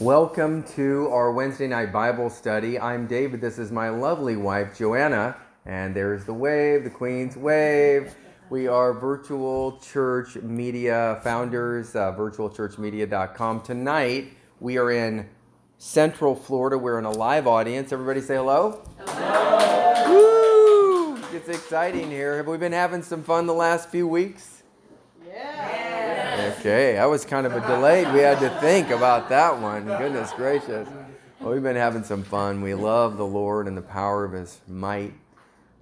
Welcome to our Wednesday night Bible study. I'm David. This is my lovely wife, Joanna. And there's the wave, the Queen's wave. We are virtual church media founders, uh, virtualchurchmedia.com. Tonight, we are in Central Florida. We're in a live audience. Everybody say hello. Hello. Woo! It's exciting here. Have we been having some fun the last few weeks? Okay, that was kind of a delayed. We had to think about that one. Goodness gracious. Well, we've been having some fun. We love the Lord and the power of His might.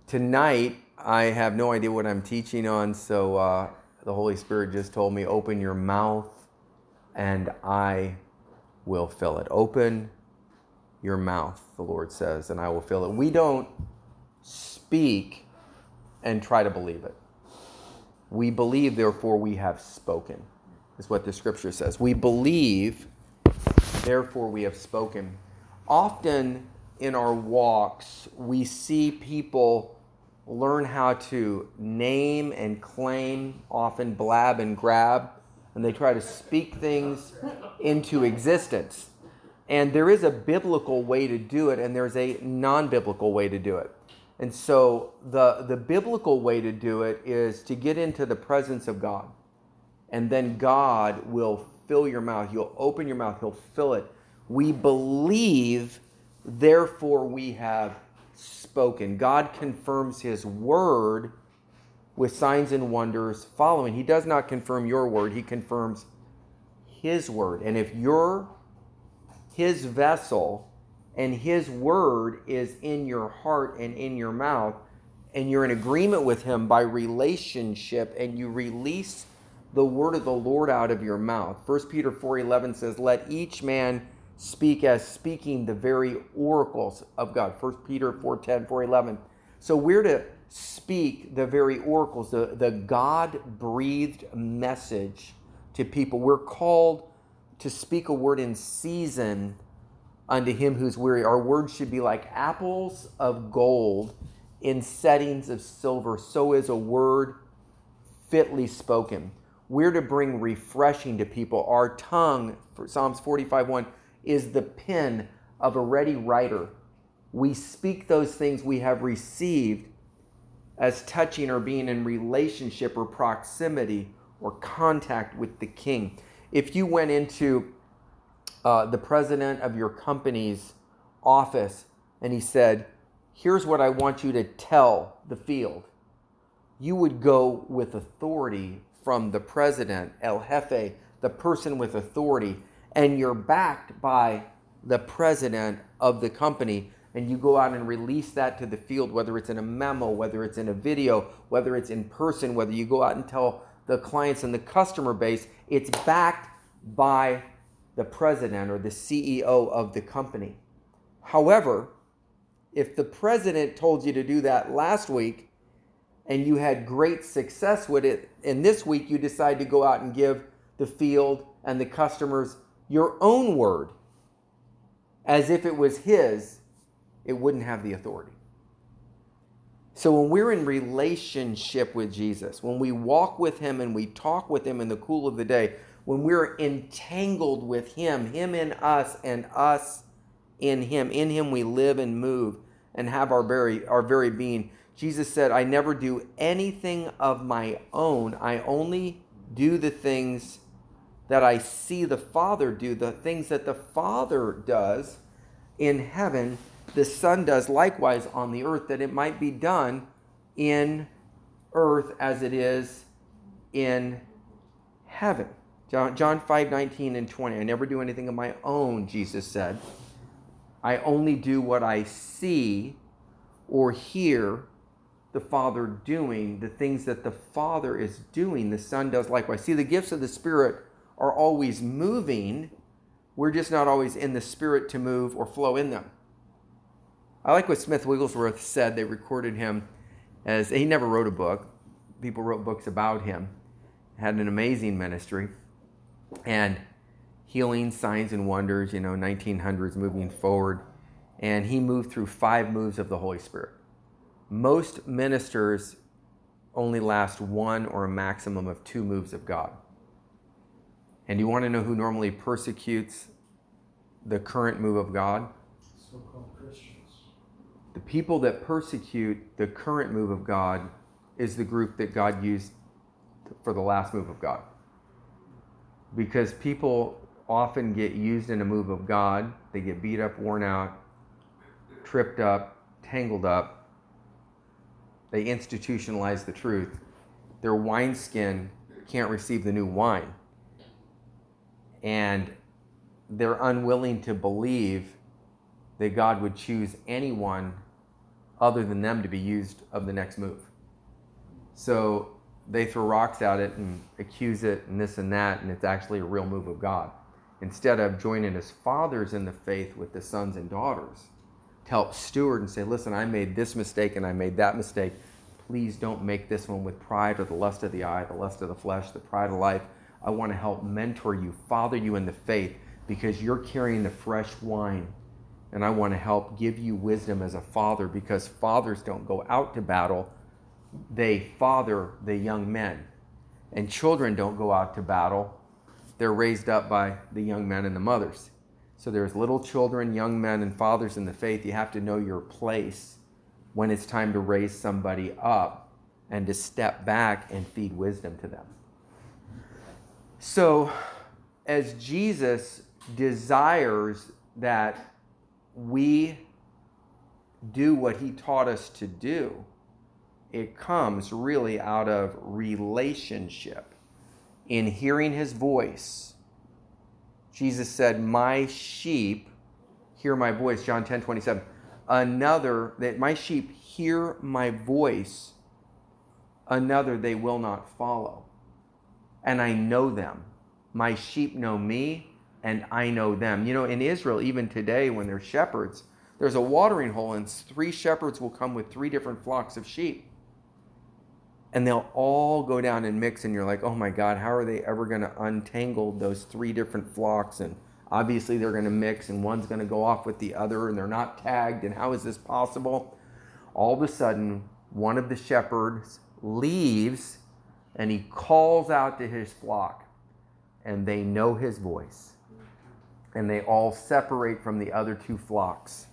Tonight, I have no idea what I'm teaching on, so uh, the Holy Spirit just told me, open your mouth and I will fill it. Open your mouth, the Lord says, and I will fill it. We don't speak and try to believe it. We believe, therefore, we have spoken is what the scripture says. We believe, therefore we have spoken. Often in our walks, we see people learn how to name and claim, often blab and grab, and they try to speak things into existence. And there is a biblical way to do it, and there's a non biblical way to do it. And so the, the biblical way to do it is to get into the presence of God and then God will fill your mouth. You'll open your mouth, He'll fill it. We believe, therefore we have spoken. God confirms His word with signs and wonders following. He does not confirm your word, He confirms His word. And if you're His vessel and His word is in your heart and in your mouth, and you're in agreement with Him by relationship, and you release the word of the Lord out of your mouth. 1 Peter 4:11 says, "Let each man speak as speaking the very oracles of God." 1 Peter 4:10, 4:11. So we're to speak the very oracles, the, the God-breathed message to people. We're called to speak a word in season unto him who's weary. Our words should be like apples of gold in settings of silver. So is a word fitly spoken. We're to bring refreshing to people. Our tongue, for Psalms 45 1, is the pen of a ready writer. We speak those things we have received as touching or being in relationship or proximity or contact with the king. If you went into uh, the president of your company's office and he said, Here's what I want you to tell the field, you would go with authority from the president, El Jefe, the person with authority, and you're backed by the president of the company, and you go out and release that to the field, whether it's in a memo, whether it's in a video, whether it's in person, whether you go out and tell the clients and the customer base, it's backed by the president or the CEO of the company. However, if the president told you to do that last week and you had great success with it, and this week you decide to go out and give the field and the customers your own word as if it was his, it wouldn't have the authority. So when we're in relationship with Jesus, when we walk with him and we talk with him in the cool of the day, when we're entangled with him, him in us and us in him, in him we live and move and have our very our very being Jesus said, I never do anything of my own. I only do the things that I see the Father do, the things that the Father does in heaven, the Son does likewise on the earth, that it might be done in earth as it is in heaven. John, John 5 19 and 20. I never do anything of my own, Jesus said. I only do what I see or hear the Father doing, the things that the Father is doing, the Son does likewise. See, the gifts of the Spirit are always moving. We're just not always in the Spirit to move or flow in them. I like what Smith Wigglesworth said. They recorded him as he never wrote a book. People wrote books about him. Had an amazing ministry and healing, signs, and wonders, you know, 1900s moving forward. And he moved through five moves of the Holy Spirit most ministers only last one or a maximum of two moves of God. And you want to know who normally persecutes the current move of God? So called Christians. The people that persecute the current move of God is the group that God used for the last move of God. Because people often get used in a move of God, they get beat up, worn out, tripped up, tangled up. They institutionalize the truth. Their wineskin can't receive the new wine. And they're unwilling to believe that God would choose anyone other than them to be used of the next move. So they throw rocks at it and accuse it and this and that, and it's actually a real move of God. Instead of joining as fathers in the faith with the sons and daughters help steward and say, listen, I made this mistake and I made that mistake. Please don't make this one with pride or the lust of the eye, the lust of the flesh, the pride of life. I want to help mentor you, father you in the faith, because you're carrying the fresh wine. And I want to help give you wisdom as a father because fathers don't go out to battle, they father the young men. And children don't go out to battle, they're raised up by the young men and the mothers. So there's little children, young men, and fathers in the faith. You have to know your place when it's time to raise somebody up and to step back and feed wisdom to them. So, as Jesus desires that we do what he taught us to do, it comes really out of relationship, in hearing his voice. Jesus said, My sheep hear my voice, John 10 27. Another, that my sheep hear my voice, another they will not follow. And I know them. My sheep know me, and I know them. You know, in Israel, even today, when they're shepherds, there's a watering hole, and three shepherds will come with three different flocks of sheep. And they'll all go down and mix, and you're like, oh my God, how are they ever going to untangle those three different flocks? And obviously, they're going to mix, and one's going to go off with the other, and they're not tagged. And how is this possible? All of a sudden, one of the shepherds leaves and he calls out to his flock, and they know his voice. And they all separate from the other two flocks,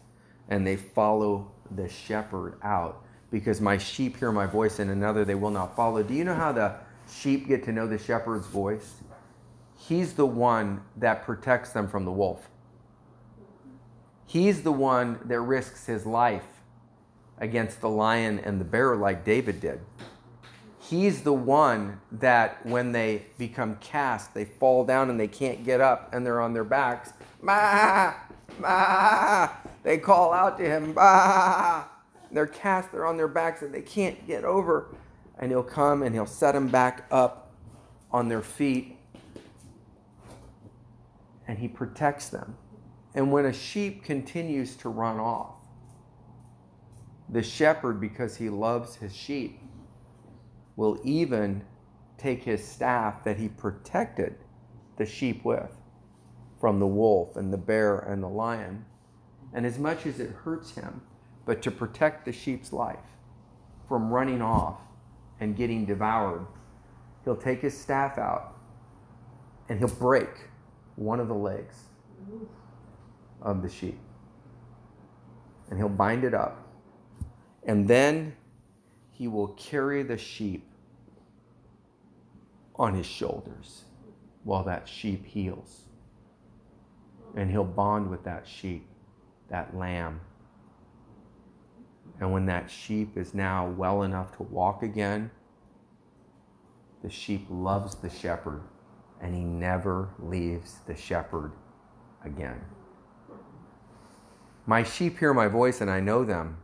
and they follow the shepherd out. Because my sheep hear my voice, and another they will not follow. Do you know how the sheep get to know the shepherd's voice? He's the one that protects them from the wolf. He's the one that risks his life against the lion and the bear, like David did. He's the one that when they become cast, they fall down and they can't get up and they're on their backs. Ma, ma. They call out to him, ma. They're cast, they're on their backs and they can't get over. And he'll come and he'll set them back up on their feet. And he protects them. And when a sheep continues to run off, the shepherd, because he loves his sheep, will even take his staff that he protected the sheep with from the wolf and the bear and the lion. And as much as it hurts him, but to protect the sheep's life from running off and getting devoured, he'll take his staff out and he'll break one of the legs of the sheep. And he'll bind it up. And then he will carry the sheep on his shoulders while that sheep heals. And he'll bond with that sheep, that lamb. And when that sheep is now well enough to walk again, the sheep loves the shepherd and he never leaves the shepherd again. My sheep hear my voice and I know them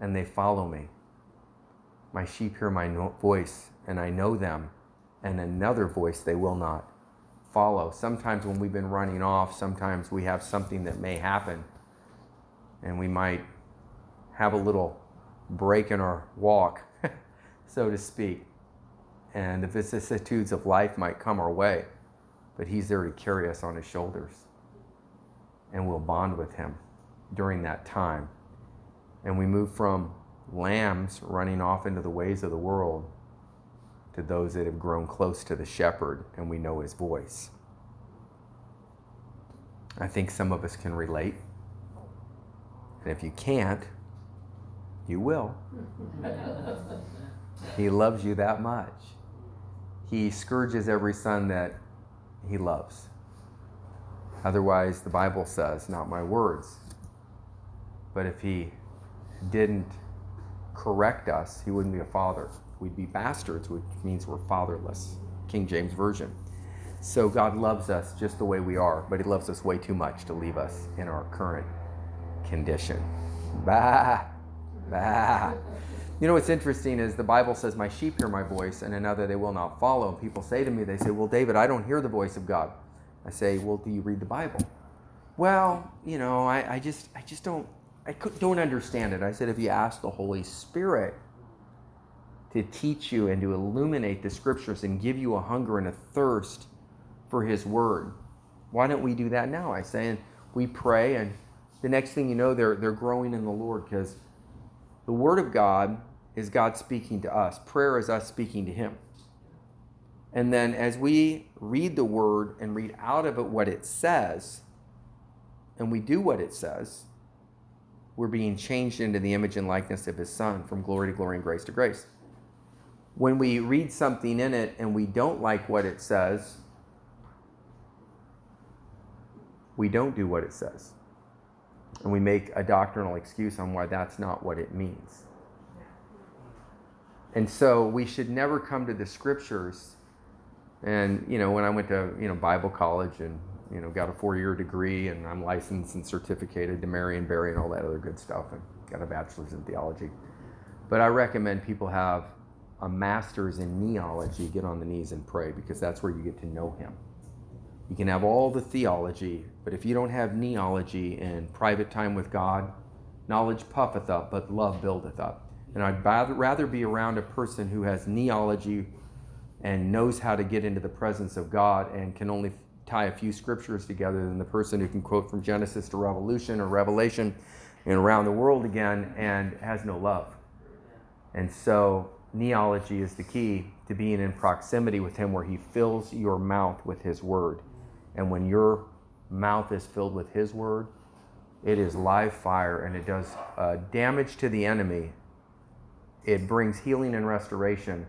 and they follow me. My sheep hear my no- voice and I know them, and another voice they will not follow. Sometimes when we've been running off, sometimes we have something that may happen, and we might have a little break in our walk, so to speak. And the vicissitudes of life might come our way, but He's there to carry us on His shoulders. And we'll bond with Him during that time. And we move from lambs running off into the ways of the world to those that have grown close to the shepherd and we know his voice. I think some of us can relate. And if you can't, you will. he loves you that much. He scourges every son that he loves. Otherwise, the Bible says, not my words. But if he didn't correct us, he wouldn't be a father. We'd be bastards, which means we're fatherless. King James Version. So God loves us just the way we are, but he loves us way too much to leave us in our current condition. Bah, bah. You know what's interesting is the Bible says, My sheep hear my voice, and another they will not follow. And people say to me, They say, Well, David, I don't hear the voice of God. I say, Well, do you read the Bible? Well, you know, I, I just I just don't I don't understand it. I said, if you ask the Holy Spirit to teach you and to illuminate the scriptures and give you a hunger and a thirst for His Word, why don't we do that now? I say, and we pray, and the next thing you know, they're, they're growing in the Lord because the Word of God is God speaking to us. Prayer is us speaking to Him. And then as we read the Word and read out of it what it says, and we do what it says, we're being changed into the image and likeness of his son from glory to glory and grace to grace. When we read something in it and we don't like what it says, we don't do what it says. And we make a doctrinal excuse on why that's not what it means. And so we should never come to the scriptures. And, you know, when I went to, you know, Bible college and you know, got a four-year degree, and I'm licensed and certificated to marry and bury and all that other good stuff, and got a bachelor's in theology. But I recommend people have a master's in neology. Get on the knees and pray because that's where you get to know Him. You can have all the theology, but if you don't have neology and private time with God, knowledge puffeth up, but love buildeth up. And I'd rather be around a person who has neology and knows how to get into the presence of God and can only tie a few scriptures together than the person who can quote from Genesis to Revolution or Revelation and around the world again and has no love. And so, neology is the key to being in proximity with Him where He fills your mouth with His Word. And when your mouth is filled with His Word, it is live fire and it does uh, damage to the enemy. It brings healing and restoration,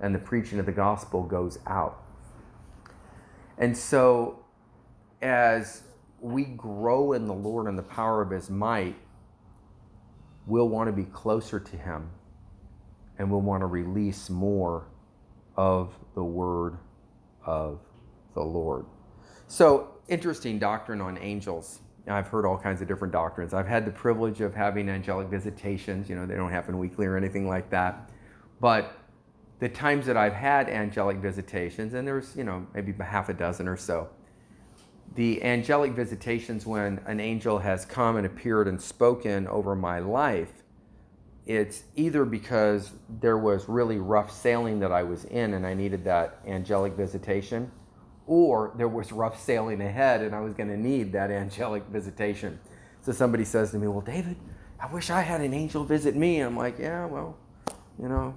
and the preaching of the gospel goes out. And so, as we grow in the Lord and the power of His might, we'll want to be closer to Him and we'll want to release more of the Word of the Lord. So, interesting doctrine on angels. I've heard all kinds of different doctrines. I've had the privilege of having angelic visitations. You know, they don't happen weekly or anything like that. But the times that I've had angelic visitations, and there's, you know, maybe half a dozen or so, the angelic visitations when an angel has come and appeared and spoken over my life, it's either because there was really rough sailing that I was in and I needed that angelic visitation, or there was rough sailing ahead and I was going to need that angelic visitation. So somebody says to me, Well, David, I wish I had an angel visit me. I'm like, Yeah, well, you know,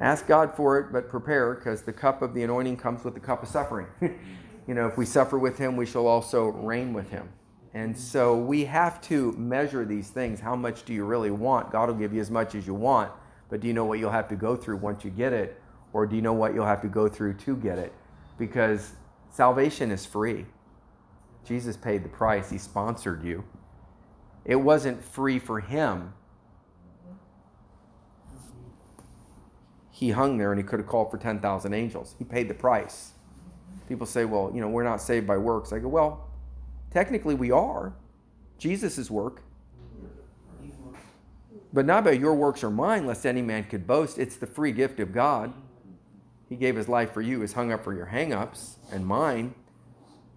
Ask God for it, but prepare because the cup of the anointing comes with the cup of suffering. you know, if we suffer with him, we shall also reign with him. And so we have to measure these things. How much do you really want? God will give you as much as you want, but do you know what you'll have to go through once you get it? Or do you know what you'll have to go through to get it? Because salvation is free. Jesus paid the price, He sponsored you. It wasn't free for Him, he hung there and he could have called for 10,000 angels. He paid the price. People say, well, you know, we're not saved by works. I go, well, technically we are. Jesus' work. But not by your works or mine, lest any man could boast. It's the free gift of God. He gave his life for you, is hung up for your hang ups and mine.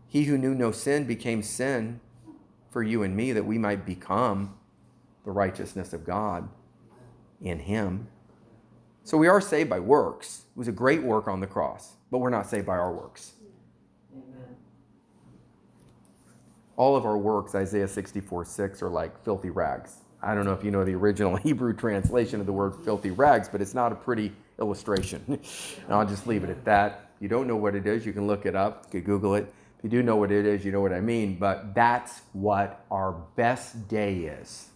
He who knew no sin became sin for you and me that we might become the righteousness of God in him. So we are saved by works. It was a great work on the cross, but we're not saved by our works. All of our works, Isaiah 64 6, are like filthy rags. I don't know if you know the original Hebrew translation of the word filthy rags, but it's not a pretty illustration. and I'll just leave it at that. You don't know what it is, you can look it up, you can Google it. If you do know what it is, you know what I mean. But that's what our best day is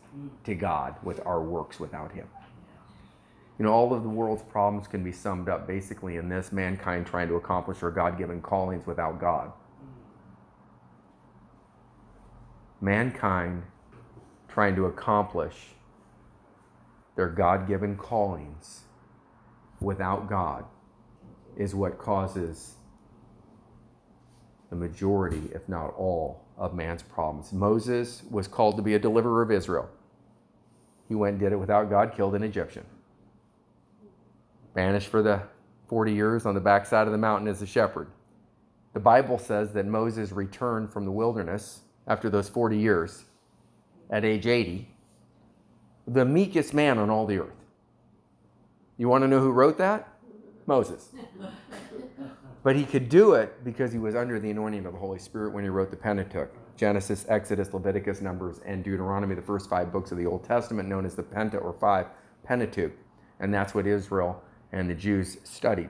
to God with our works without Him. You know, all of the world's problems can be summed up basically in this mankind trying to accomplish their God given callings without God. Mankind trying to accomplish their God given callings without God is what causes the majority, if not all, of man's problems. Moses was called to be a deliverer of Israel. He went and did it without God, killed an Egyptian. Banished for the 40 years on the backside of the mountain as a shepherd. The Bible says that Moses returned from the wilderness after those 40 years at age 80, the meekest man on all the earth. You want to know who wrote that? Moses. But he could do it because he was under the anointing of the Holy Spirit when he wrote the Pentateuch Genesis, Exodus, Leviticus, Numbers, and Deuteronomy, the first five books of the Old Testament, known as the Penta or five Pentateuch. And that's what Israel and the Jews studied.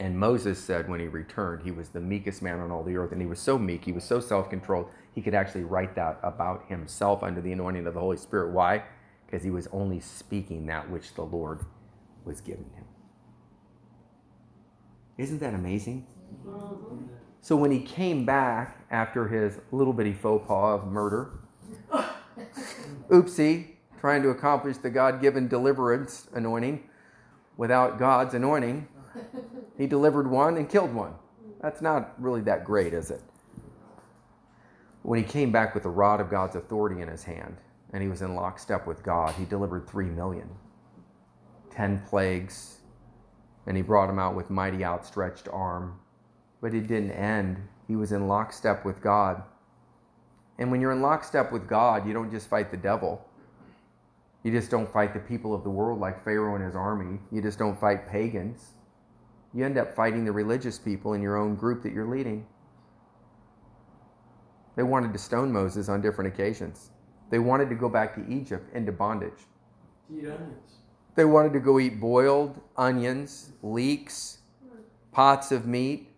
And Moses said when he returned, he was the meekest man on all the earth. And he was so meek, he was so self controlled, he could actually write that about himself under the anointing of the Holy Spirit. Why? Because he was only speaking that which the Lord was given him. Isn't that amazing? So when he came back after his little bitty faux pas of murder, oopsie, trying to accomplish the God given deliverance anointing without God's anointing, he delivered one and killed one. That's not really that great, is it? When he came back with the rod of God's authority in his hand and he was in lockstep with God, he delivered three million. Ten plagues, and he brought him out with mighty outstretched arm. But it didn't end. He was in lockstep with God. And when you're in lockstep with God, you don't just fight the devil. You just don't fight the people of the world like Pharaoh and his army. You just don't fight pagans. You end up fighting the religious people in your own group that you're leading. They wanted to stone Moses on different occasions. They wanted to go back to Egypt into bondage. Eat onions. They wanted to go eat boiled onions, leeks, pots of meat,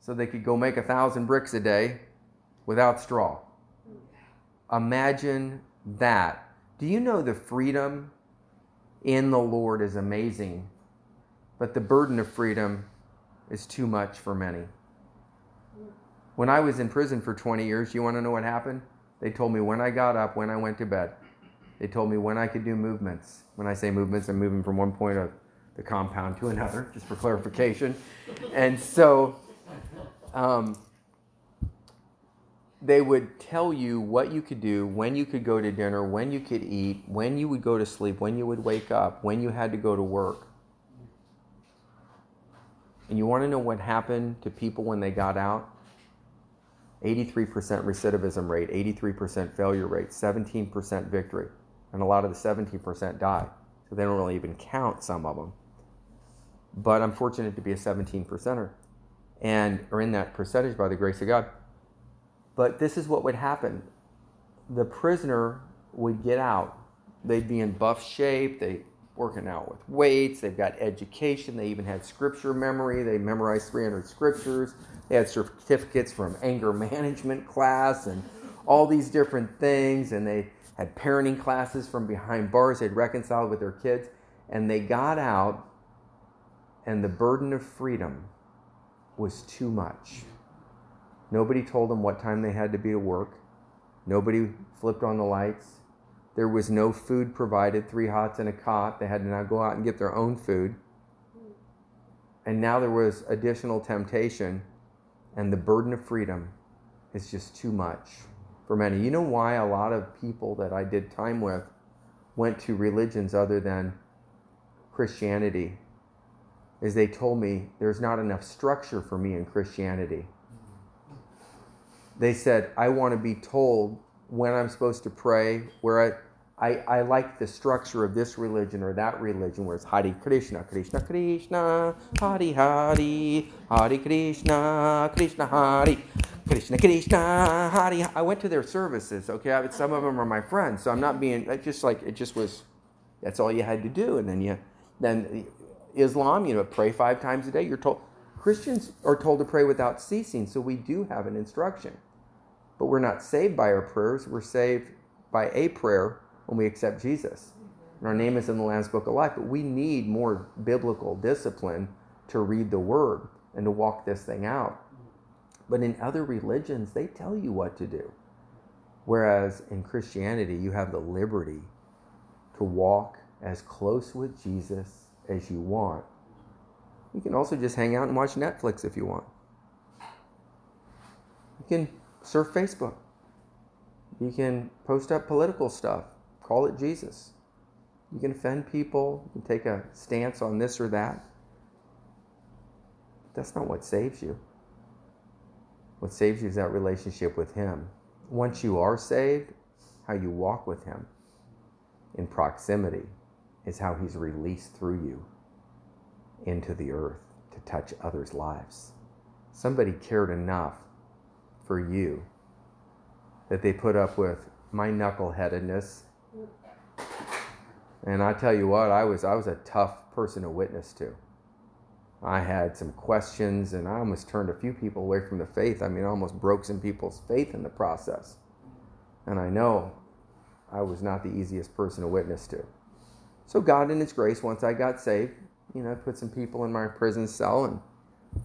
so they could go make a thousand bricks a day without straw. Imagine that. Do you know the freedom in the Lord is amazing, but the burden of freedom is too much for many? When I was in prison for 20 years, you want to know what happened? They told me when I got up, when I went to bed. They told me when I could do movements. When I say movements, I'm moving from one point of the compound to another, just for clarification. And so um, they would tell you what you could do, when you could go to dinner, when you could eat, when you would go to sleep, when you would wake up, when you had to go to work. And you want to know what happened to people when they got out? 83% recidivism rate, 83% failure rate, 17% victory. And a lot of the 17% die. So they don't really even count some of them. But I'm fortunate to be a 17 percenter and are in that percentage by the grace of God. But this is what would happen. The prisoner would get out. They'd be in buff shape, they working out with weights, they've got education, they even had scripture memory, they memorized 300 scriptures, they had certificates from anger management class and all these different things, and they had parenting classes from behind bars, they'd reconciled with their kids, and they got out, and the burden of freedom was too much. Nobody told them what time they had to be to work. Nobody flipped on the lights. There was no food provided, three hots and a cot. They had to now go out and get their own food. And now there was additional temptation, and the burden of freedom is just too much for many. You know why a lot of people that I did time with went to religions other than Christianity? Is they told me there's not enough structure for me in Christianity. They said, I want to be told when I'm supposed to pray, where I, I, I like the structure of this religion or that religion where it's Hare Krishna, Krishna Krishna, Hare Hare, Hare Krishna, Krishna Hare, Krishna Krishna, Hare. I went to their services, okay? I, some of them are my friends, so I'm not being, just like, it just was, that's all you had to do. And then you, then Islam, you know, pray five times a day. You're told, Christians are told to pray without ceasing, so we do have an instruction. But we're not saved by our prayers, we're saved by a prayer when we accept Jesus. And our name is in the Lamb's Book of Life, but we need more biblical discipline to read the Word and to walk this thing out. But in other religions, they tell you what to do. Whereas in Christianity, you have the liberty to walk as close with Jesus as you want. You can also just hang out and watch Netflix if you want. You can surf Facebook. You can post up political stuff. Call it Jesus. You can offend people. You can take a stance on this or that. That's not what saves you. What saves you is that relationship with Him. Once you are saved, how you walk with Him in proximity is how He's released through you into the earth to touch others' lives. Somebody cared enough for you that they put up with my knuckleheadedness. And I tell you what, I was I was a tough person to witness to. I had some questions and I almost turned a few people away from the faith. I mean, I almost broke some people's faith in the process. And I know I was not the easiest person to witness to. So God in his grace, once I got saved, you know, put some people in my prison cell and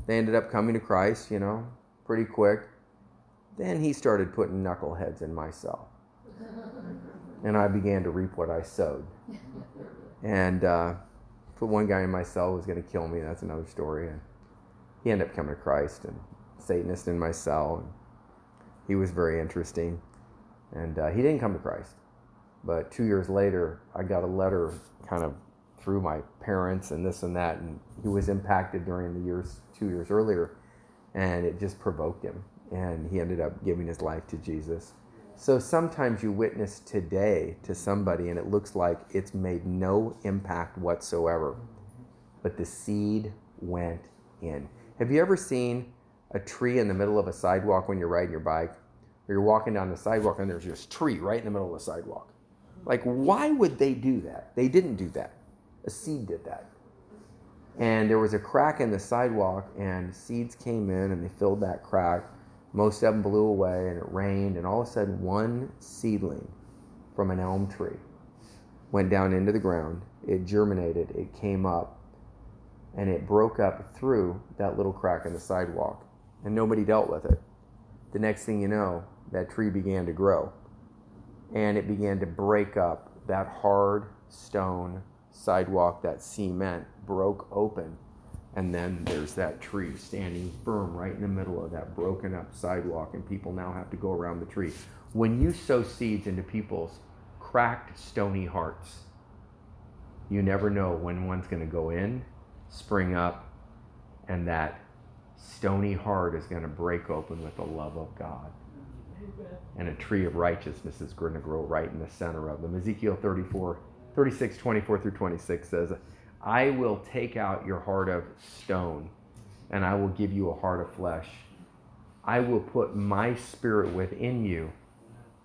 they ended up coming to Christ, you know, pretty quick. Then he started putting knuckleheads in my cell. And I began to reap what I sowed. And uh, put one guy in my cell was going to kill me. That's another story. And he ended up coming to Christ and Satanist in my cell. And he was very interesting. And uh, he didn't come to Christ. But two years later, I got a letter kind of through my parents and this and that. And he was impacted during the years, two years earlier. And it just provoked him. And he ended up giving his life to Jesus. So sometimes you witness today to somebody and it looks like it's made no impact whatsoever, but the seed went in. Have you ever seen a tree in the middle of a sidewalk when you're riding your bike? Or you're walking down the sidewalk and there's this tree right in the middle of the sidewalk. Like, why would they do that? They didn't do that. A seed did that. And there was a crack in the sidewalk, and seeds came in and they filled that crack most of them blew away and it rained, and all of a sudden, one seedling from an elm tree went down into the ground. It germinated, it came up, and it broke up through that little crack in the sidewalk, and nobody dealt with it. The next thing you know, that tree began to grow, and it began to break up that hard stone sidewalk, that cement broke open and then there's that tree standing firm right in the middle of that broken up sidewalk, and people now have to go around the tree. When you sow seeds into people's cracked, stony hearts, you never know when one's going to go in, spring up, and that stony heart is going to break open with the love of God. And a tree of righteousness is going to grow right in the center of them. Ezekiel 34, 36, 24 through 26 says, I will take out your heart of stone and I will give you a heart of flesh. I will put my spirit within you.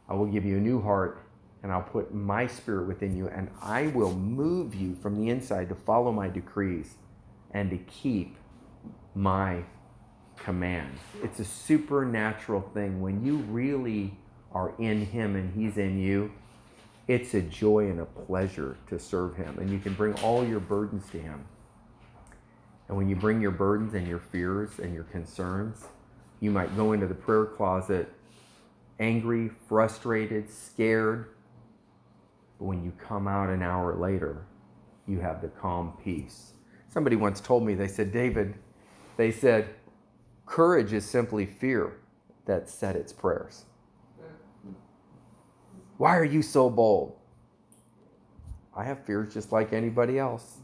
I will give you a new heart and I'll put my spirit within you and I will move you from the inside to follow my decrees and to keep my commands. It's a supernatural thing. When you really are in Him and He's in you, it's a joy and a pleasure to serve Him. And you can bring all your burdens to Him. And when you bring your burdens and your fears and your concerns, you might go into the prayer closet angry, frustrated, scared. But when you come out an hour later, you have the calm peace. Somebody once told me, they said, David, they said, courage is simply fear that said its prayers. Why are you so bold? I have fears just like anybody else.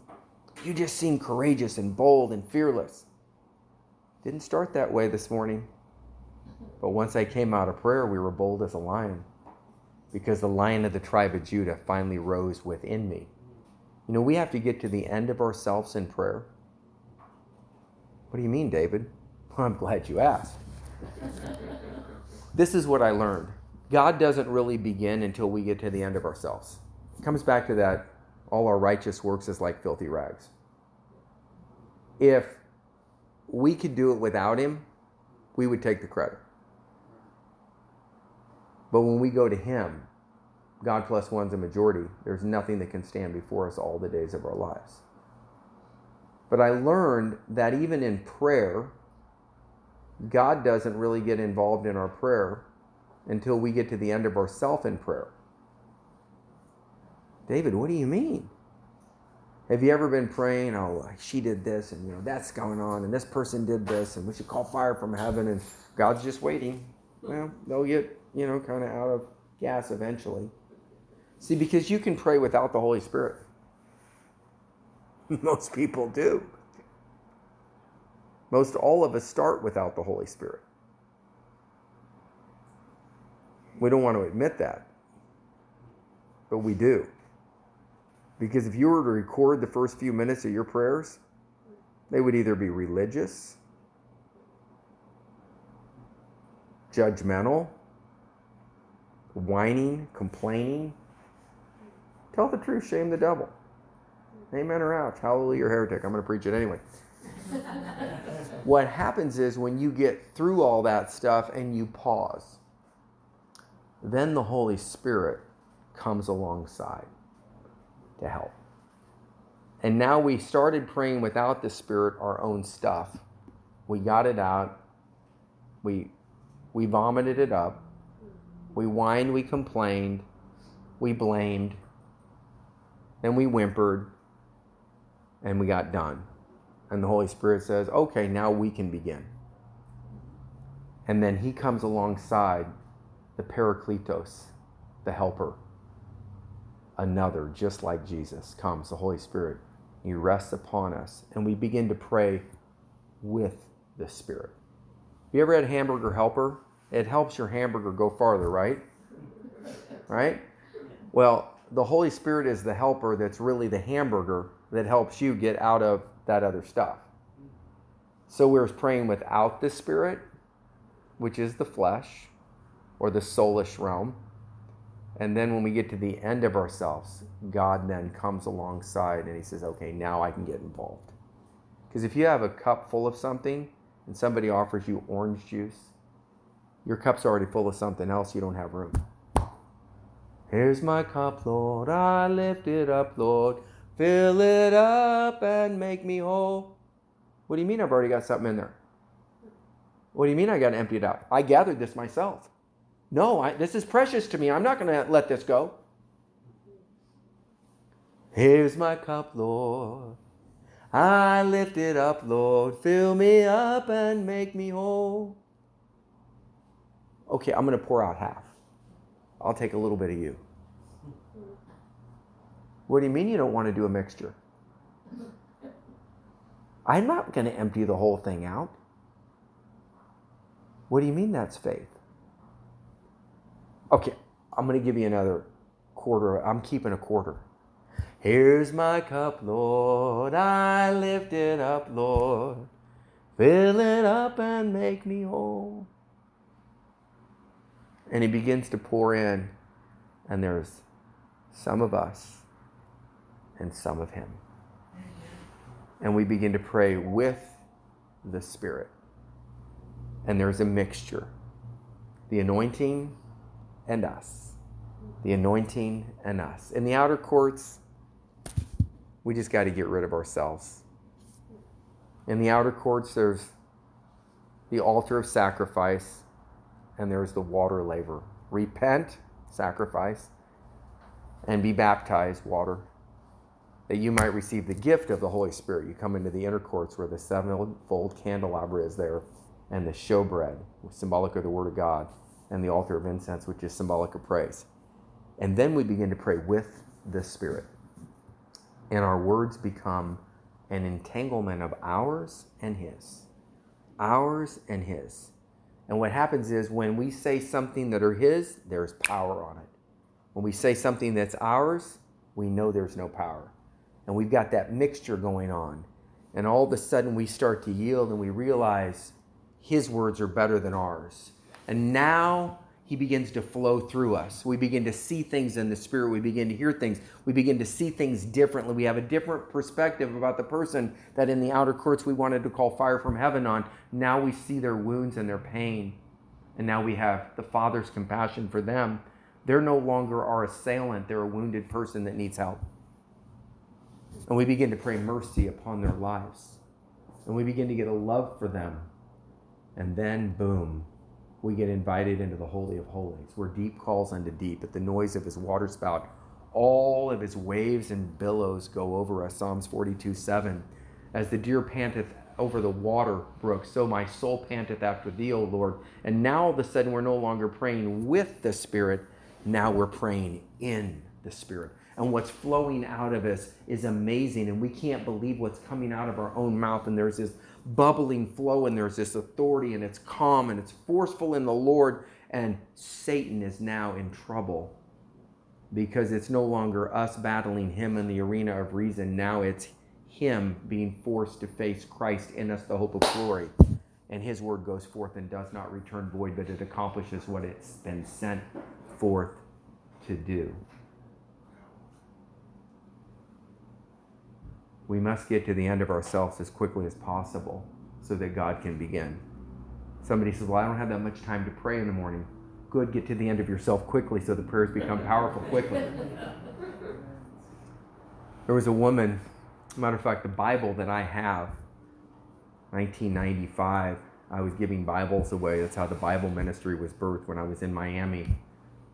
You just seem courageous and bold and fearless. Didn't start that way this morning. But once I came out of prayer, we were bold as a lion because the lion of the tribe of Judah finally rose within me. You know, we have to get to the end of ourselves in prayer. What do you mean, David? Well, I'm glad you asked. this is what I learned God doesn't really begin until we get to the end of ourselves. It comes back to that all our righteous works is like filthy rags. If we could do it without him, we would take the credit. But when we go to him, God plus one's a majority, there's nothing that can stand before us all the days of our lives. But I learned that even in prayer, God doesn't really get involved in our prayer until we get to the end of ourself in prayer. David, what do you mean? Have you ever been praying, oh, she did this, and you know, that's going on, and this person did this, and we should call fire from heaven, and God's just waiting. Well, they'll get, you know, kind of out of gas eventually. See, because you can pray without the Holy Spirit. Most people do. Most all of us start without the Holy Spirit. We don't want to admit that, but we do. Because if you were to record the first few minutes of your prayers, they would either be religious, judgmental, whining, complaining. Tell the truth, shame the devil. Amen or ouch. Hallelujah or heretic. I'm going to preach it anyway. what happens is when you get through all that stuff and you pause, then the Holy Spirit comes alongside to help. And now we started praying without the Spirit our own stuff. We got it out. We, we vomited it up. We whined, we complained, we blamed, then we whimpered, and we got done. And the Holy Spirit says, okay, now we can begin. And then He comes alongside the Parakletos, the helper another, just like Jesus, comes, the Holy Spirit. He rests upon us, and we begin to pray with the Spirit. You ever had hamburger helper? It helps your hamburger go farther, right? Right? Well, the Holy Spirit is the helper that's really the hamburger that helps you get out of that other stuff. So we're praying without the Spirit, which is the flesh or the soulish realm and then when we get to the end of ourselves, God then comes alongside and He says, okay, now I can get involved. Because if you have a cup full of something and somebody offers you orange juice, your cup's already full of something else, you don't have room. Here's my cup, Lord, I lift it up, Lord. Fill it up and make me whole. What do you mean I've already got something in there? What do you mean I got to empty it out? I gathered this myself. No, I, this is precious to me. I'm not going to let this go. Here's my cup, Lord. I lift it up, Lord. Fill me up and make me whole. Okay, I'm going to pour out half. I'll take a little bit of you. What do you mean you don't want to do a mixture? I'm not going to empty the whole thing out. What do you mean that's faith? Okay, I'm going to give you another quarter. I'm keeping a quarter. Here's my cup, Lord. I lift it up, Lord. Fill it up and make me whole. And he begins to pour in, and there's some of us and some of him. And we begin to pray with the Spirit. And there's a mixture. The anointing and us. The anointing and us. In the outer courts, we just got to get rid of ourselves. In the outer courts, there's the altar of sacrifice, and there's the water laver. Repent, sacrifice, and be baptized, water, that you might receive the gift of the Holy Spirit. You come into the inner courts where the sevenfold candelabra is there, and the showbread, symbolic of the Word of God and the altar of incense, which is symbolic of praise. And then we begin to pray with the Spirit. And our words become an entanglement of ours and His. Ours and His. And what happens is when we say something that are His, there's power on it. When we say something that's ours, we know there's no power. And we've got that mixture going on. And all of a sudden we start to yield and we realize His words are better than ours and now he begins to flow through us. We begin to see things in the spirit. We begin to hear things. We begin to see things differently. We have a different perspective about the person that in the outer courts we wanted to call fire from heaven on. Now we see their wounds and their pain. And now we have the Father's compassion for them. They're no longer our assailant, they're a wounded person that needs help. And we begin to pray mercy upon their lives. And we begin to get a love for them. And then, boom, we get invited into the Holy of Holies, where deep calls unto deep at the noise of his waterspout. All of his waves and billows go over us. Psalms 42 7. As the deer panteth over the water brook, so my soul panteth after thee, O Lord. And now all of a sudden, we're no longer praying with the Spirit, now we're praying in the Spirit. And what's flowing out of us is amazing, and we can't believe what's coming out of our own mouth. And there's this bubbling flow and there's this authority and it's calm and it's forceful in the Lord. And Satan is now in trouble because it's no longer us battling him in the arena of reason. Now it's him being forced to face Christ in us, the hope of glory. And his word goes forth and does not return void, but it accomplishes what it's been sent forth to do. We must get to the end of ourselves as quickly as possible so that God can begin. Somebody says, Well, I don't have that much time to pray in the morning. Good, get to the end of yourself quickly so the prayers become powerful quickly. There was a woman, matter of fact, the Bible that I have, 1995, I was giving Bibles away. That's how the Bible ministry was birthed when I was in Miami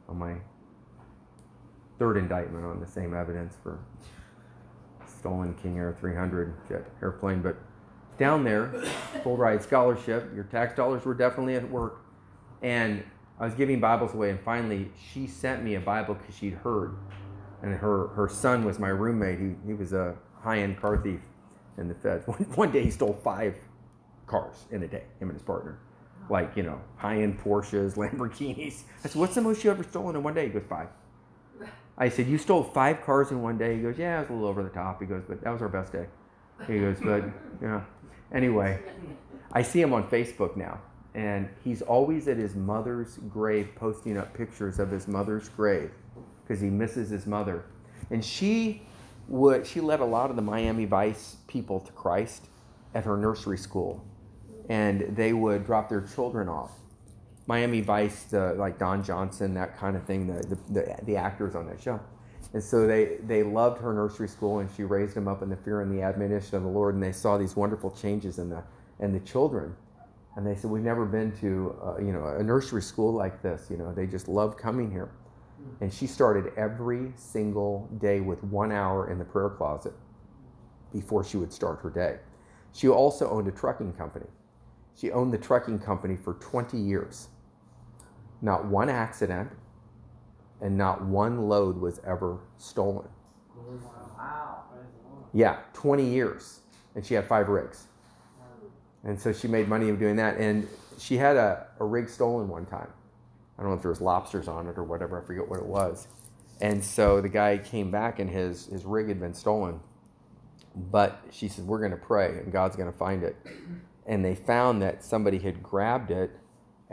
on my third indictment on the same evidence for stolen King Air 300 jet airplane, but down there, full ride scholarship. Your tax dollars were definitely at work, and I was giving Bibles away, and finally she sent me a Bible because she'd heard, and her her son was my roommate. He he was a high end car thief in the feds. One, one day he stole five cars in a day. Him and his partner, like you know high end Porsches, Lamborghinis. I said, "What's the most you ever stolen in one day?" He goes, five. I said, You stole five cars in one day? He goes, Yeah, it was a little over the top. He goes, But that was our best day. He goes, But, yeah. Anyway, I see him on Facebook now, and he's always at his mother's grave posting up pictures of his mother's grave because he misses his mother. And she would, she led a lot of the Miami Vice people to Christ at her nursery school, and they would drop their children off Miami Vice, uh, like Don Johnson, that kind of thing, the, the, the, actors on that show. And so they, they loved her nursery school and she raised them up in the fear and the admonition of the Lord. And they saw these wonderful changes in the, in the children. And they said, We've never been to uh, you know, a nursery school like this. You know, they just love coming here. And she started every single day with one hour in the prayer closet before she would start her day. She also owned a trucking company. She owned the trucking company for 20 years. Not one accident and not one load was ever stolen. Wow. Yeah, 20 years. And she had five rigs. And so she made money doing that. And she had a, a rig stolen one time. I don't know if there was lobsters on it or whatever. I forget what it was. And so the guy came back and his, his rig had been stolen. But she said, We're going to pray and God's going to find it. And they found that somebody had grabbed it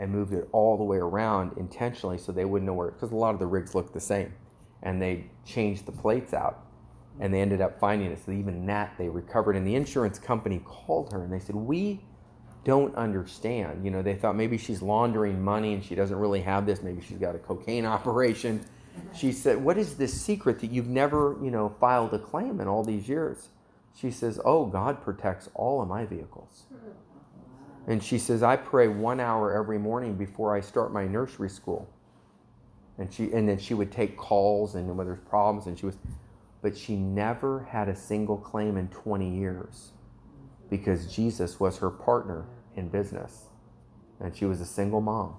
and moved it all the way around intentionally so they wouldn't know where, because a lot of the rigs looked the same. And they changed the plates out and they ended up finding it. So even that they recovered. And the insurance company called her and they said, We don't understand. You know, they thought maybe she's laundering money and she doesn't really have this. Maybe she's got a cocaine operation. She said, What is this secret that you've never, you know, filed a claim in all these years? She says, Oh, God protects all of my vehicles. And she says, I pray one hour every morning before I start my nursery school. And she and then she would take calls and when there's problems and she was but she never had a single claim in 20 years because Jesus was her partner in business. And she was a single mom.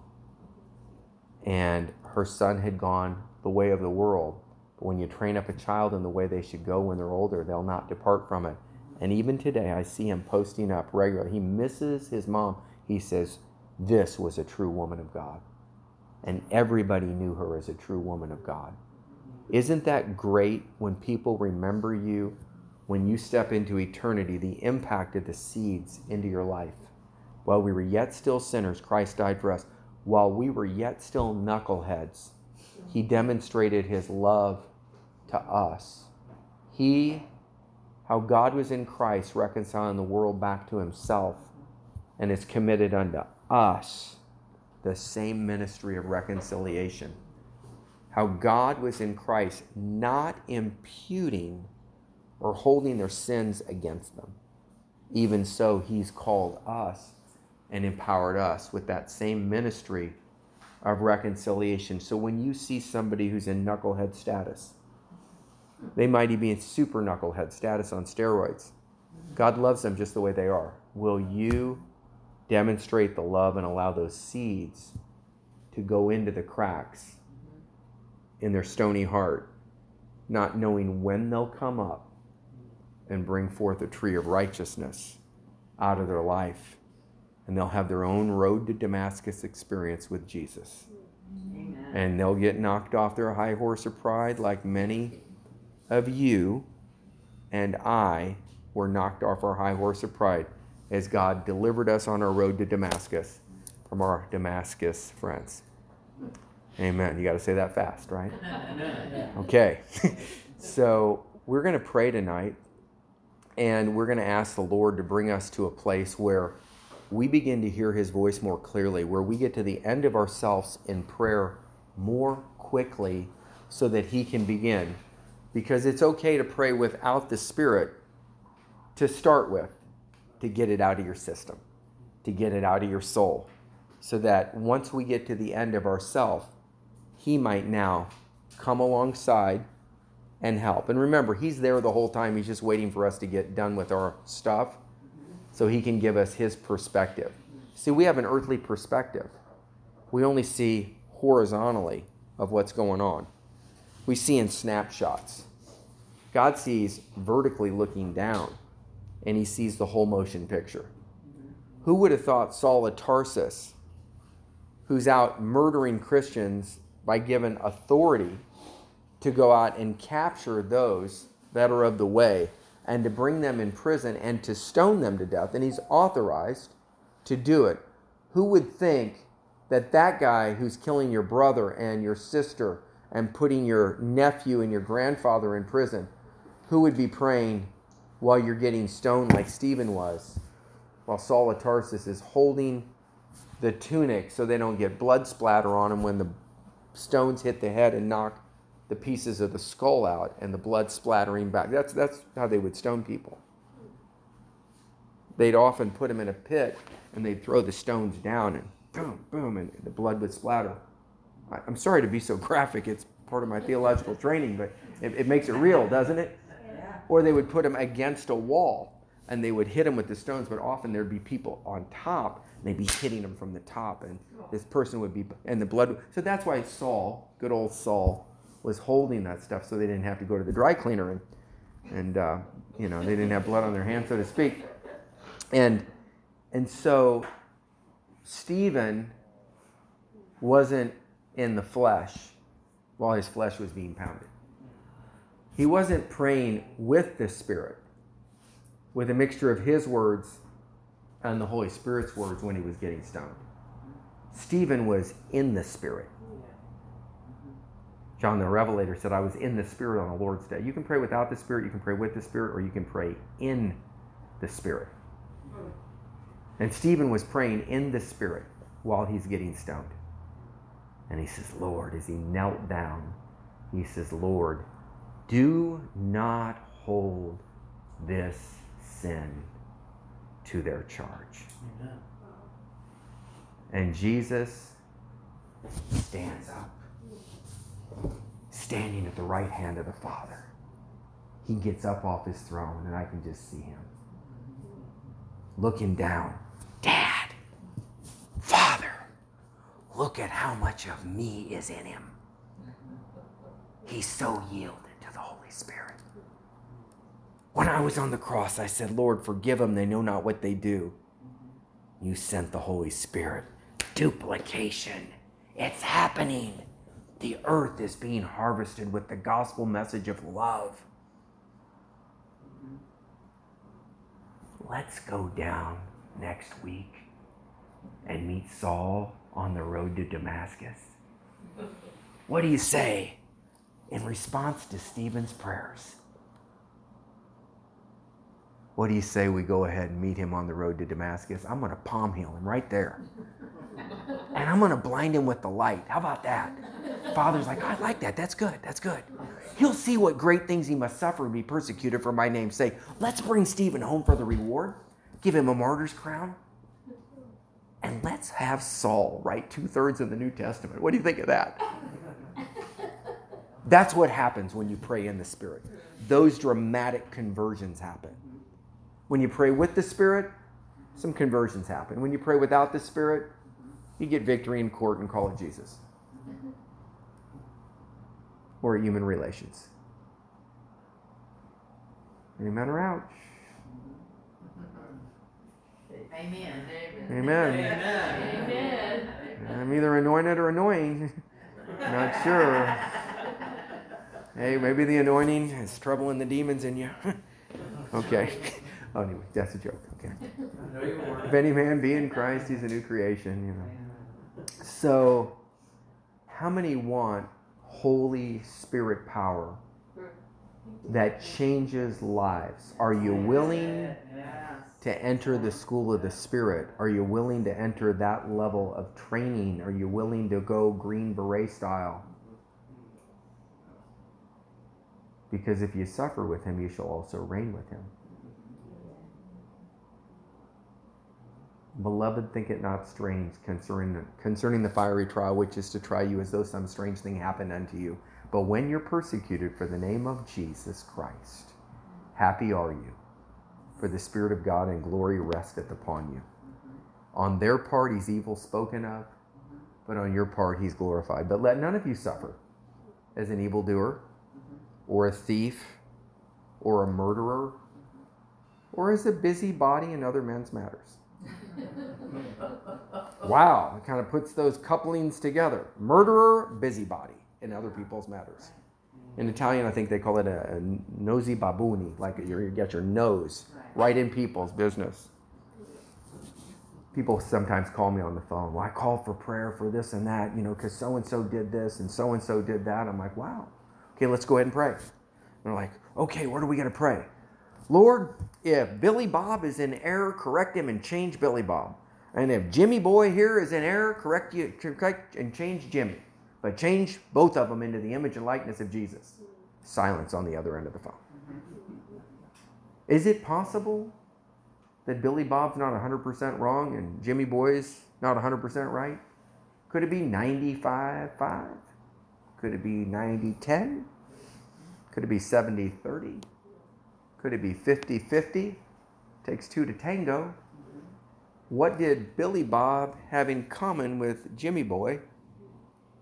And her son had gone the way of the world. But when you train up a child in the way they should go when they're older, they'll not depart from it. And even today, I see him posting up regularly. He misses his mom. He says, This was a true woman of God. And everybody knew her as a true woman of God. Isn't that great when people remember you when you step into eternity, the impact of the seeds into your life? While we were yet still sinners, Christ died for us. while we were yet still knuckleheads, he demonstrated his love to us. He, how God was in Christ reconciling the world back to himself and is committed unto us the same ministry of reconciliation. How God was in Christ not imputing or holding their sins against them. Even so, he's called us and empowered us with that same ministry of reconciliation. So when you see somebody who's in knucklehead status, they might even be in super knucklehead status on steroids. God loves them just the way they are. Will you demonstrate the love and allow those seeds to go into the cracks in their stony heart, not knowing when they'll come up and bring forth a tree of righteousness out of their life? and they'll have their own road to Damascus experience with Jesus. Amen. And they'll get knocked off their high horse of pride, like many of you and I were knocked off our high horse of pride as God delivered us on our road to Damascus from our Damascus friends. Amen. You got to say that fast, right? Okay. so we're going to pray tonight, and we're going to ask the Lord to bring us to a place where we begin to hear his voice more clearly, where we get to the end of ourselves in prayer more quickly so that he can begin. Because it's okay to pray without the Spirit to start with, to get it out of your system, to get it out of your soul, so that once we get to the end of ourself, he might now come alongside and help. And remember, he's there the whole time. He's just waiting for us to get done with our stuff so he can give us his perspective. See, we have an earthly perspective. We only see horizontally of what's going on. We see in snapshots. God sees vertically looking down, and he sees the whole motion picture. Who would have thought Saul of Tarsus, who's out murdering Christians by given authority to go out and capture those that are of the way, and to bring them in prison and to stone them to death, and he's authorized to do it. Who would think that that guy who's killing your brother and your sister and putting your nephew and your grandfather in prison, who would be praying while you're getting stoned like Stephen was, while Saul of Tarsus is holding the tunic so they don't get blood splatter on him when the stones hit the head and knock the pieces of the skull out and the blood splattering back. That's, that's how they would stone people. They'd often put them in a pit and they'd throw the stones down and boom, boom, and the blood would splatter. I, am sorry to be so graphic. It's part of my theological training, but it, it makes it real, doesn't it? Or they would put them against a wall and they would hit them with the stones, but often there'd be people on top and they'd be hitting them from the top, and this person would be, and the blood. So that's why Saul, good old Saul, was holding that stuff so they didn't have to go to the dry cleaner and, and uh, you know, they didn't have blood on their hands, so to speak. And, and so Stephen wasn't in the flesh while his flesh was being pounded. He wasn't praying with the Spirit, with a mixture of his words and the Holy Spirit's words when he was getting stoned. Stephen was in the Spirit. John the Revelator said, I was in the Spirit on the Lord's day. You can pray without the Spirit, you can pray with the Spirit, or you can pray in the Spirit. And Stephen was praying in the Spirit while he's getting stoned. And he says, Lord, as he knelt down, he says, Lord, do not hold this sin to their charge. Amen. And Jesus stands up standing at the right hand of the Father. He gets up off his throne, and I can just see him looking down. Dad, Father, look at how much of me is in him. He's so yielded to the Holy Spirit. When I was on the cross, I said, Lord, forgive them. They know not what they do. You sent the Holy Spirit. Duplication. It's happening. The earth is being harvested with the gospel message of love. Let's go down next week and meet Saul on the road to Damascus. What do you say in response to Stephen's prayers? What do you say we go ahead and meet him on the road to Damascus? I'm going to palm heal him right there. And I'm going to blind him with the light. How about that? Father's like, I like that. That's good. That's good. He'll see what great things he must suffer and be persecuted for my name's sake. Let's bring Stephen home for the reward, give him a martyr's crown, and let's have Saul write two thirds of the New Testament. What do you think of that? That's what happens when you pray in the Spirit. Those dramatic conversions happen. When you pray with the Spirit, some conversions happen. When you pray without the Spirit, you get victory in court and call it Jesus or human relations. Amen or ouch? Amen. Amen. Amen. I'm either anointed or annoying. Not sure. Hey, maybe the anointing is troubling the demons in you. okay. Oh, anyway, that's a joke. Okay. If any man be in Christ, he's a new creation, you know. So, how many want Holy Spirit power that changes lives? Are you willing to enter the school of the Spirit? Are you willing to enter that level of training? Are you willing to go Green Beret style? Because if you suffer with him, you shall also reign with him. Beloved, think it not strange concerning, concerning the fiery trial which is to try you as though some strange thing happened unto you. But when you're persecuted for the name of Jesus Christ, happy are you, for the Spirit of God and glory resteth upon you. On their part he's evil spoken of, but on your part he's glorified. But let none of you suffer as an evildoer, or a thief, or a murderer, or as a busybody in other men's matters wow, it kind of puts those couplings together. Murderer, busybody in other people's matters. In Italian, I think they call it a, a nosy babuni, like you get your nose right in people's business. People sometimes call me on the phone. Well, I called for prayer for this and that, you know, because so and so did this and so and so did that. I'm like, wow. Okay, let's go ahead and pray. And they're like, okay, where do we got to pray? Lord, if Billy Bob is in error, correct him and change Billy Bob. And if Jimmy Boy here is in error, correct you correct and change Jimmy. But change both of them into the image and likeness of Jesus. Silence on the other end of the phone. Is it possible that Billy Bob's not 100% wrong and Jimmy Boy's not 100% right? Could it be 95 5? Could it be 90 10? Could it be 70 30? Could it be 50 50? Takes two to tango. What did Billy Bob have in common with Jimmy Boy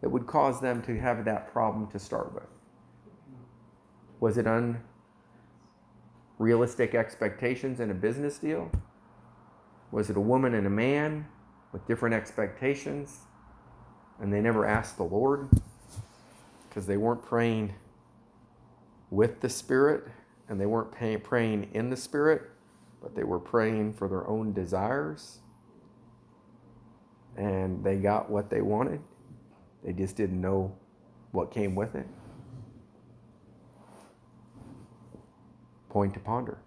that would cause them to have that problem to start with? Was it unrealistic expectations in a business deal? Was it a woman and a man with different expectations and they never asked the Lord because they weren't praying with the Spirit? and they weren't pay, praying in the Spirit, but they were praying for their own desires. And they got what they wanted. They just didn't know what came with it. Point to ponder.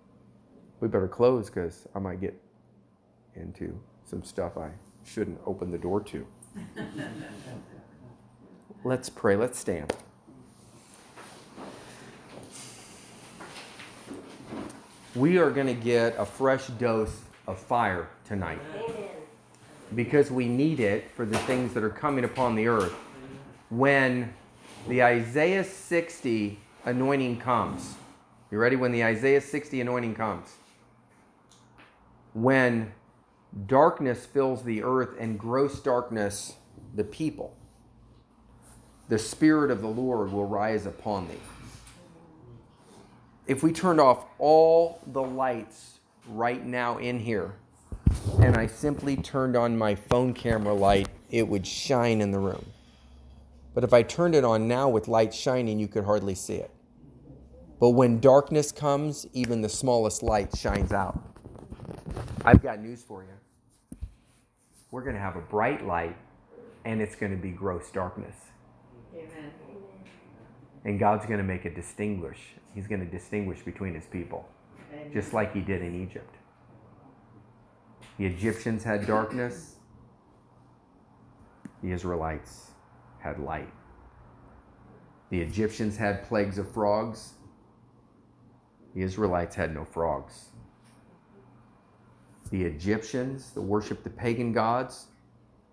We better close because I might get into some stuff I shouldn't open the door to. Let's pray. Let's stand. we are going to get a fresh dose of fire tonight. Because we need it for the things that are coming upon the earth. When the Isaiah 60 anointing comes, you ready? When the Isaiah 60 anointing comes, when darkness fills the earth and gross darkness the people, the Spirit of the Lord will rise upon thee if we turned off all the lights right now in here and I simply turned on my phone camera light, it would shine in the room. But if I turned it on now with light shining, you could hardly see it. But when darkness comes, even the smallest light shines out. I've got news for you. We're going to have a bright light and it's going to be gross darkness. Amen. And God's going to make a distinguish. He's going to distinguish between his people, Amen. just like he did in Egypt. The Egyptians had darkness, the Israelites had light. The Egyptians had plagues of frogs, the Israelites had no frogs. The Egyptians, that worshiped the pagan gods,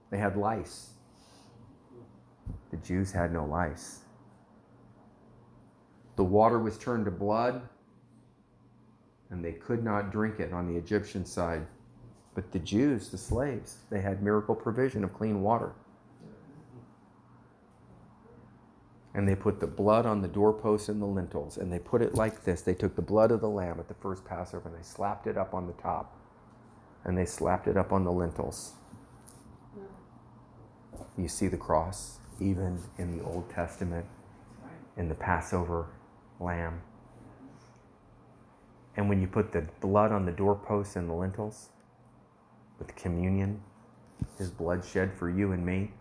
they had lice. The Jews had no lice. The water was turned to blood, and they could not drink it on the Egyptian side. But the Jews, the slaves, they had miracle provision of clean water. And they put the blood on the doorposts and the lintels, and they put it like this. They took the blood of the lamb at the first Passover and they slapped it up on the top, and they slapped it up on the lintels. You see the cross, even in the Old Testament, in the Passover lamb. And when you put the blood on the doorposts and the lintels, with communion, his blood shed for you and me,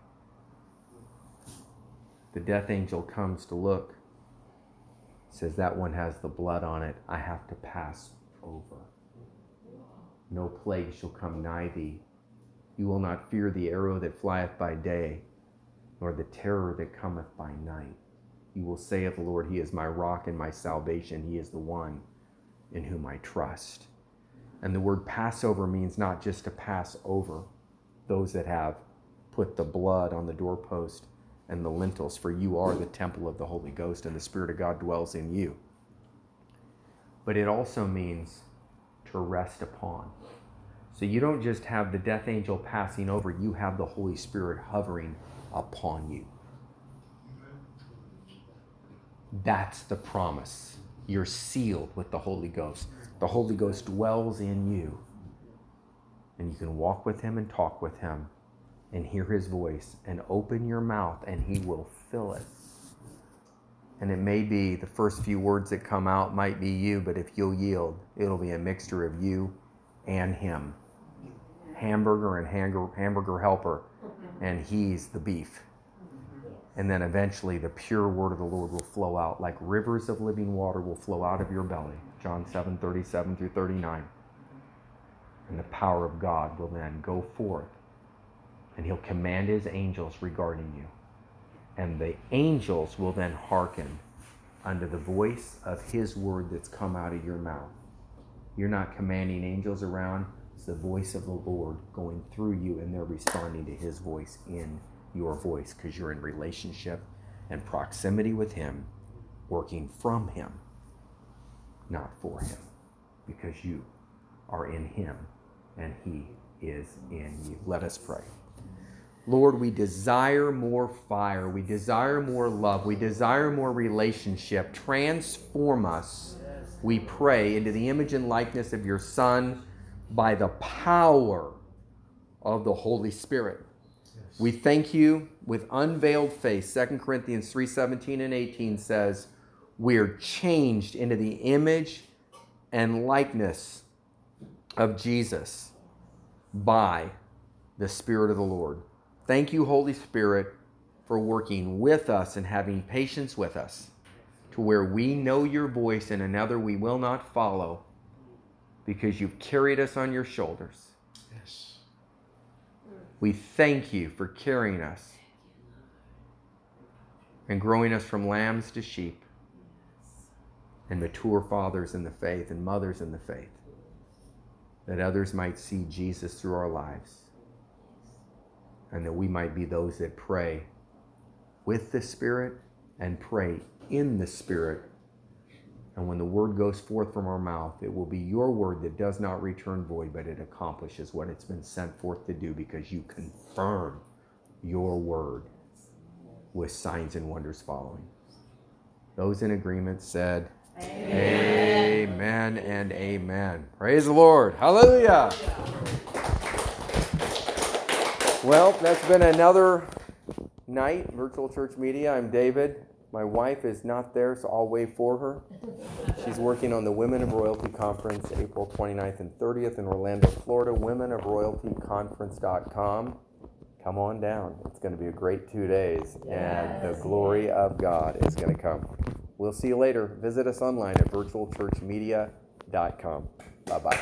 the death angel comes to look, says, That one has the blood on it. I have to pass over. No plague shall come nigh thee. You will not fear the arrow that flieth by day, nor the terror that cometh by night. You will say of the Lord, He is my rock and my salvation. He is the one in whom I trust. And the word Passover means not just to pass over those that have put the blood on the doorpost and the lintels, for you are the temple of the Holy Ghost, and the Spirit of God dwells in you. But it also means to rest upon. So you don't just have the death angel passing over, you have the Holy Spirit hovering upon you. That's the promise. You're sealed with the Holy Ghost. The Holy Ghost dwells in you. And you can walk with Him and talk with Him and hear His voice and open your mouth and He will fill it. And it may be the first few words that come out might be you, but if you'll yield, it'll be a mixture of you and Him. Hamburger and hamburger helper, and He's the beef. And then eventually the pure word of the Lord will flow out like rivers of living water will flow out of your belly. John 7 37 through 39. And the power of God will then go forth and he'll command his angels regarding you. And the angels will then hearken unto the voice of his word that's come out of your mouth. You're not commanding angels around, it's the voice of the Lord going through you, and they're responding to his voice in your voice because you're in relationship and proximity with him, working from him, not for him, because you are in him and he is in you. Let us pray. Lord, we desire more fire. We desire more love. We desire more relationship. Transform us, we pray, into the image and likeness of your Son by the power of the Holy Spirit. We thank you with unveiled face. 2 Corinthians 3:17 and 18 says, "We're changed into the image and likeness of Jesus by the Spirit of the Lord." Thank you, Holy Spirit, for working with us and having patience with us to where we know your voice and another we will not follow because you've carried us on your shoulders. Yes. We thank you for carrying us and growing us from lambs to sheep and mature fathers in the faith and mothers in the faith, that others might see Jesus through our lives and that we might be those that pray with the Spirit and pray in the Spirit. And when the word goes forth from our mouth, it will be your word that does not return void, but it accomplishes what it's been sent forth to do because you confirm your word with signs and wonders following. Those in agreement said, Amen, amen and amen. Praise the Lord. Hallelujah. Well, that's been another night, virtual church media. I'm David. My wife is not there, so I'll wave for her. She's working on the Women of Royalty Conference, April 29th and 30th in Orlando, Florida. Women of Royalty Conference.com. come on down. It's going to be a great two days, and the glory of God is going to come. We'll see you later. Visit us online at virtualchurchmedia.com. Bye bye.